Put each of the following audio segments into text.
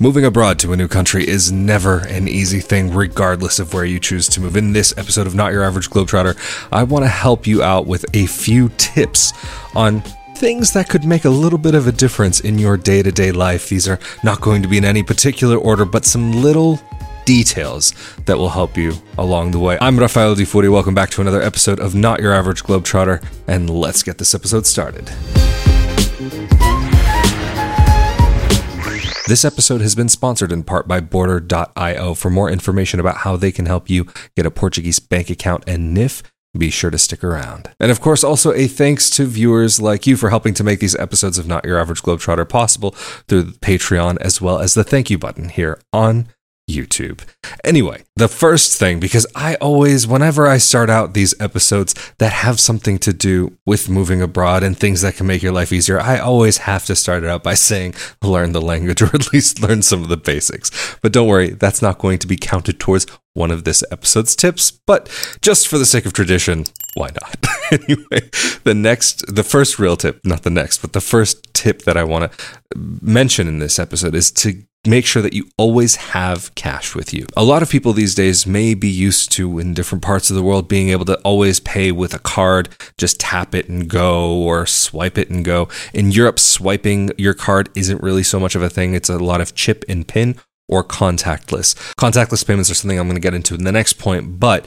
Moving abroad to a new country is never an easy thing, regardless of where you choose to move. In this episode of Not Your Average Globetrotter, I want to help you out with a few tips on things that could make a little bit of a difference in your day to day life. These are not going to be in any particular order, but some little details that will help you along the way. I'm Rafael Di Furia. Welcome back to another episode of Not Your Average Globetrotter, and let's get this episode started. This episode has been sponsored in part by Bordr.io. For more information about how they can help you get a Portuguese bank account and NIF, be sure to stick around. And of course, also a thanks to viewers like you for helping to make these episodes of Not Your Average Globetrotter possible through Patreon, as well as the thank you button here on YouTube. Anyway, the first thing, because I always, whenever I start out these episodes that have something to do with moving abroad and things that can make your life easier, I always have to start it out by saying learn the language or at least learn some of the basics. But don't worry, that's not going to be counted towards one of this episode's tips, but just for the sake of tradition, why not? anyway, the next, the first real tip, not the next, but the first tip that I want to mention in this episode is to make sure that you always have cash with you. A lot of people these days may be used to, in different parts of the world, being able to always pay with a card, just tap it and go, or swipe it and go. In Europe, swiping your card isn't really so much of a thing. It's a lot of chip and pin or contactless. Contactless payments are something I'm going to get into in the next point, but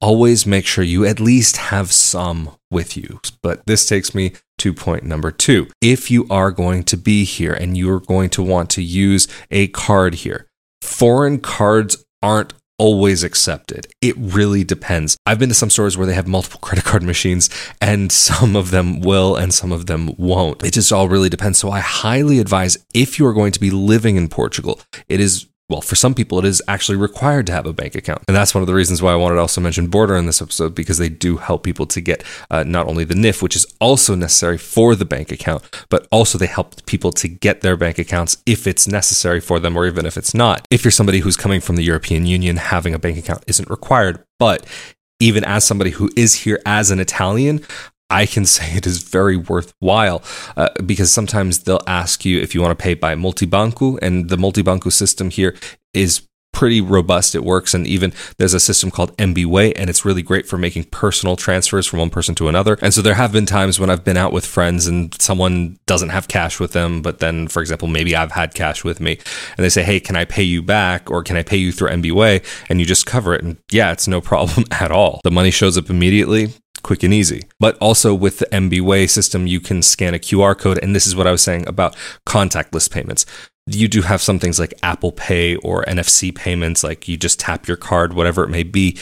always make sure you at least have some with you. But this takes me to point number two. If you are going to be here and you are going to want to use a card here, foreign cards aren't always accepted. It really depends. I've been to some stores where they have multiple credit card machines and some of them will and some of them won't. It just all really depends. So I highly advise if you are going to be living in Portugal, it is well, for some people, it is actually required to have a bank account. And that's one of the reasons why I wanted to also mention Bordr in this episode, because they do help people to get uh, not only the NIF, which is also necessary for the bank account, but also they help people to get their bank accounts if it's necessary for them or even if it's not. If you're somebody who's coming from the European Union, having a bank account isn't required. But even as somebody who is here as an Italian, I can say it is very worthwhile uh, because sometimes they'll ask you if you want to pay by multibanco, and the multibanco system here is pretty robust. It works, and even there's a system called MBWay, and it's really great for making personal transfers from one person to another. And so there have been times when I've been out with friends and someone doesn't have cash with them, but then, for example, maybe I've had cash with me, and they say, "Hey, can I pay you back, or can I pay you through MBWay?" And you just cover it, and yeah, it's no problem at all. The money shows up immediately quick and easy. But also with the MBWay system, you can scan a QR code. And this is what I was saying about contactless payments. You do have some things like Apple Pay or NFC payments, like you just tap your card, whatever it may be.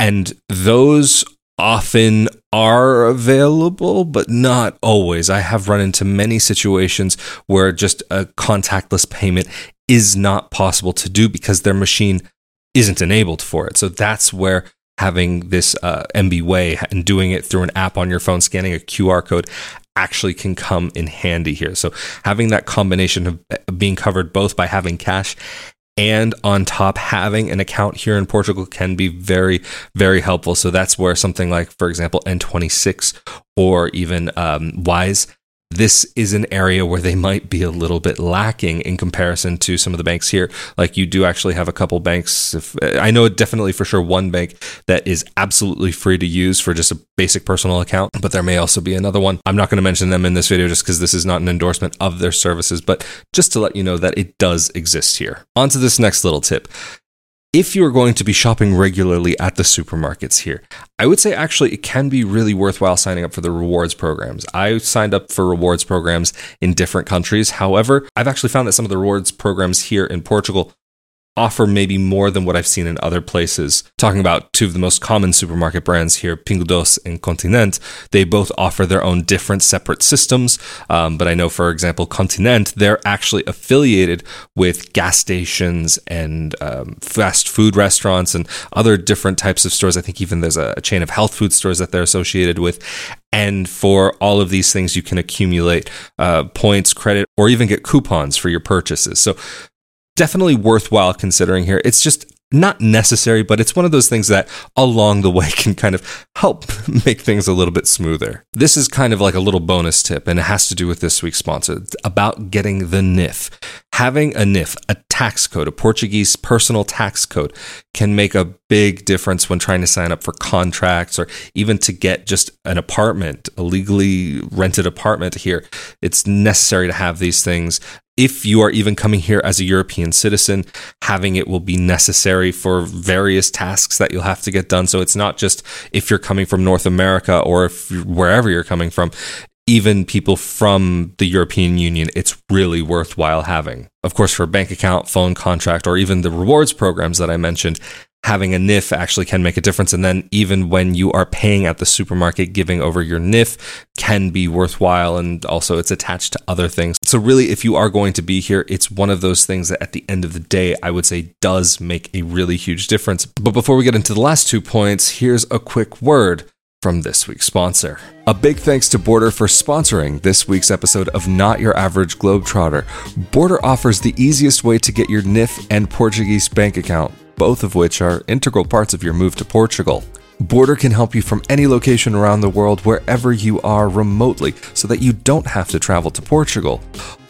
And those often are available, but not always. I have run into many situations where just a contactless payment is not possible to do because their machine isn't enabled for it. So that's where having this uh, MBWay and doing it through an app on your phone, scanning a QR code, actually can come in handy here. So having that combination of uh, being covered both by having cash and on top having an account here in Portugal can be very very helpful so that's where something like for example N26 or even um, Wise this is an area where they might be a little bit lacking in comparison to some of the banks here. Like you do actually have a couple banks. If, I know definitely for sure one bank that is absolutely free to use for just a basic personal account, but there may also be another one. I'm not going to mention them in this video just because this is not an endorsement of their services, but just to let you know that it does exist here. On to this next little tip if you're going to be shopping regularly at the supermarkets here, I would say actually it can be really worthwhile signing up for the rewards programs. I signed up for rewards programs in different countries. However, I've actually found that some of the rewards programs here in Portugal offer maybe more than what I've seen in other places. Talking about two of the most common supermarket brands here, Pingo Doce and Continente, they both offer their own different separate systems. Um, but I know, for example, Continente, they're actually affiliated with gas stations and um, fast food restaurants and other different types of stores. I think even there's a, a chain of health food stores that they're associated with. And for all of these things, you can accumulate uh, points, credit, or even get coupons for your purchases. So definitely worthwhile considering here. It's just not necessary, but it's one of those things that along the way can kind of help make things a little bit smoother. This is kind of like a little bonus tip, and it has to do with this week's sponsor about getting the NIF. Having a NIF, a tax code, a Portuguese personal tax code, can make a big difference when trying to sign up for contracts or even to get just an apartment, a legally rented apartment here. It's necessary to have these things. If you are even coming here as a European citizen, having it will be necessary for various tasks that you'll have to get done. So it's not just if you're coming from North America or if wherever you're coming from even people from the European Union, it's really worthwhile having. Of course, for a bank account, phone contract, or even the rewards programs that I mentioned, having a NIF actually can make a difference. And then even when you are paying at the supermarket, giving over your NIF can be worthwhile. And also it's attached to other things. So really, if you are going to be here, it's one of those things that at the end of the day, I would say does make a really huge difference. But before we get into the last two points, here's a quick word from this week's sponsor. A big thanks to Bordr for sponsoring this week's episode of Not Your Average Globetrotter. Bordr offers the easiest way to get your NIF and Portuguese bank account, both of which are integral parts of your move to Portugal. Bordr can help you from any location around the world wherever you are remotely so that you don't have to travel to Portugal.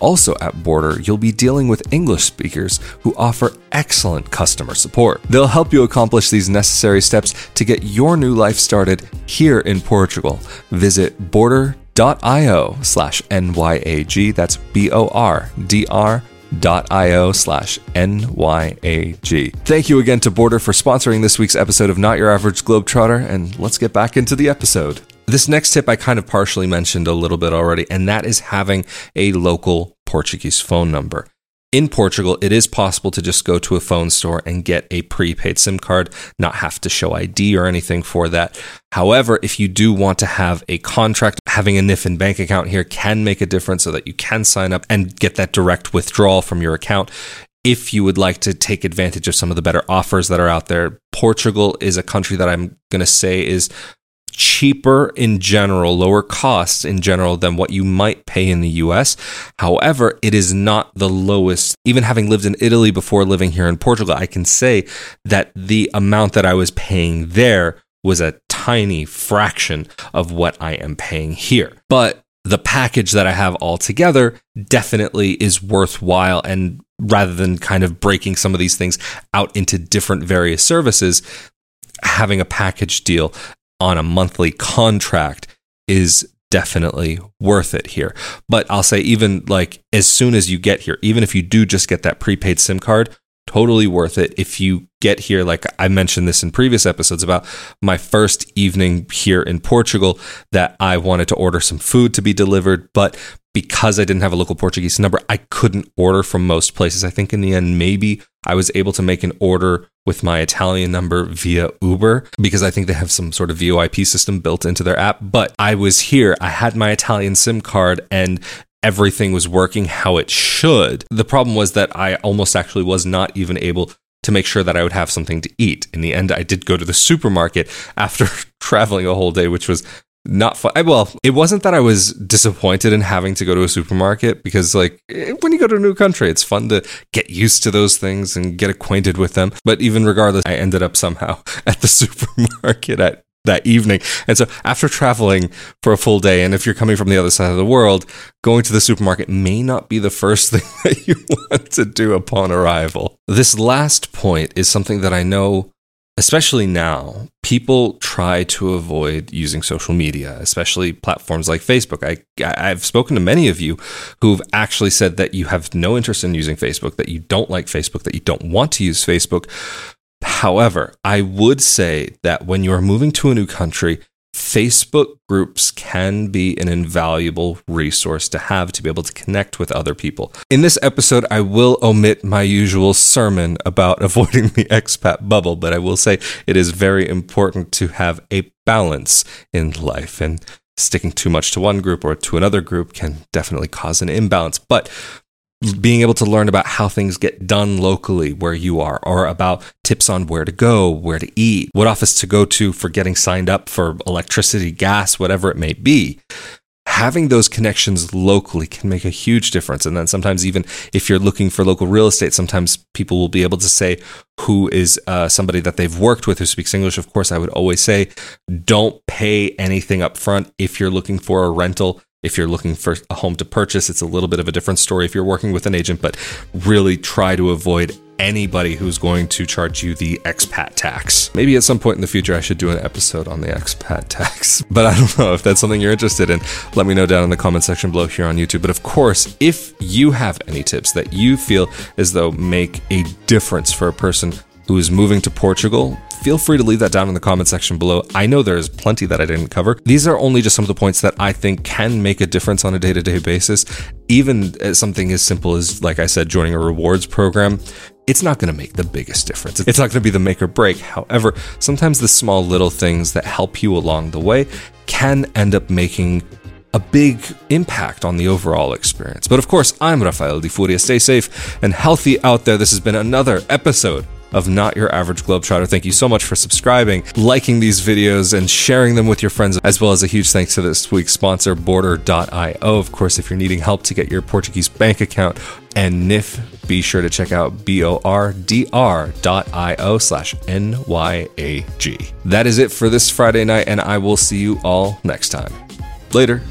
Also at Bordr, you'll be dealing with English speakers who offer excellent customer support. They'll help you accomplish these necessary steps to get your new life started here in Portugal. Visit bordr.io slash NYAG, that's B O R D R io slash NYAG. Thank you again to Bordr for sponsoring this week's episode of Not Your Average Globetrotter, and let's get back into the episode. This next tip I kind of partially mentioned a little bit already, and that is having a local Portuguese phone number in Portugal, it is possible to just go to a phone store and get a prepaid SIM card, not have to show ID or anything for that. However, if you do want to have a contract, having a NIF and bank account here can make a difference so that you can sign up and get that direct withdrawal from your account. If you would like to take advantage of some of the better offers that are out there, Portugal is a country that I'm going to say is cheaper in general, lower costs in general than what you might pay in the US. However, it is not the lowest. Even having lived in Italy before living here in Portugal, I can say that the amount that I was paying there was a tiny fraction of what I am paying here. But the package that I have altogether definitely is worthwhile. And rather than kind of breaking some of these things out into different various services, having a package deal on a monthly contract is definitely worth it here. But I'll say, even like as soon as you get here, even if you do just get that prepaid SIM card, totally worth it. If you get here, like I mentioned this in previous episodes about my first evening here in Portugal, that I wanted to order some food to be delivered, but because I didn't have a local Portuguese number, I couldn't order from most places. I think in the end, maybe I was able to make an order with my Italian number via Uber because I think they have some sort of VoIP system built into their app. But I was here, I had my Italian SIM card, and everything was working how it should. The problem was that I almost actually was not even able to make sure that I would have something to eat. In the end, I did go to the supermarket after traveling a whole day, which was not fun. Well, it wasn't that I was disappointed in having to go to a supermarket because, like, eh, when you go to a new country, it's fun to get used to those things and get acquainted with them. But even regardless, I ended up somehow at the supermarket at that evening. And so after traveling for a full day, and if you're coming from the other side of the world, going to the supermarket may not be the first thing that you want to do upon arrival. This last point is something that I know especially now, people try to avoid using social media, especially platforms like Facebook. I, I've spoken to many of you who've actually said that you have no interest in using Facebook, that you don't like Facebook, that you don't want to use Facebook. However, I would say that when you are moving to a new country, Facebook groups can be an invaluable resource to have to be able to connect with other people. In this episode, I will omit my usual sermon about avoiding the expat bubble, but I will say it is very important to have a balance in life and sticking too much to one group or to another group can definitely cause an imbalance. But being able to learn about how things get done locally where you are, or about tips on where to go, where to eat, what office to go to for getting signed up for electricity, gas, whatever it may be. Having those connections locally can make a huge difference. And then sometimes, even if you're looking for local real estate, sometimes people will be able to say who is uh, somebody that they've worked with who speaks English. Of course, I would always say don't pay anything up front if you're looking for a rental If you're looking for a home to purchase, it's a little bit of a different story if you're working with an agent, but really try to avoid anybody who's going to charge you the expat tax. Maybe at some point in the future, I should do an episode on the expat tax, but I don't know if that's something you're interested in. Let me know down in the comment section below here on YouTube. But of course, if you have any tips that you feel as though make a difference for a person who is moving to Portugal, feel free to leave that down in the comment section below. I know there's plenty that I didn't cover. These are only just some of the points that I think can make a difference on a day to day basis. Even uh, something as simple as, like I said, joining a rewards program it's not going to make the biggest difference. It's not going to be the make or break. However, sometimes the small little things that help you along the way can end up making a big impact on the overall experience. But of course, I'm Rafael Di Furia. Stay safe and healthy out there. This has been another episode of Not Your Average Globetrotter. Thank you so much for subscribing, liking these videos, and sharing them with your friends, as well as a huge thanks to this week's sponsor, Bordr.io. Of course, if you're needing help to get your Portuguese bank account and NIF, be sure to check out bordr.io slash NYAG. That is it for this Friday night, and I will see you all next time. Later.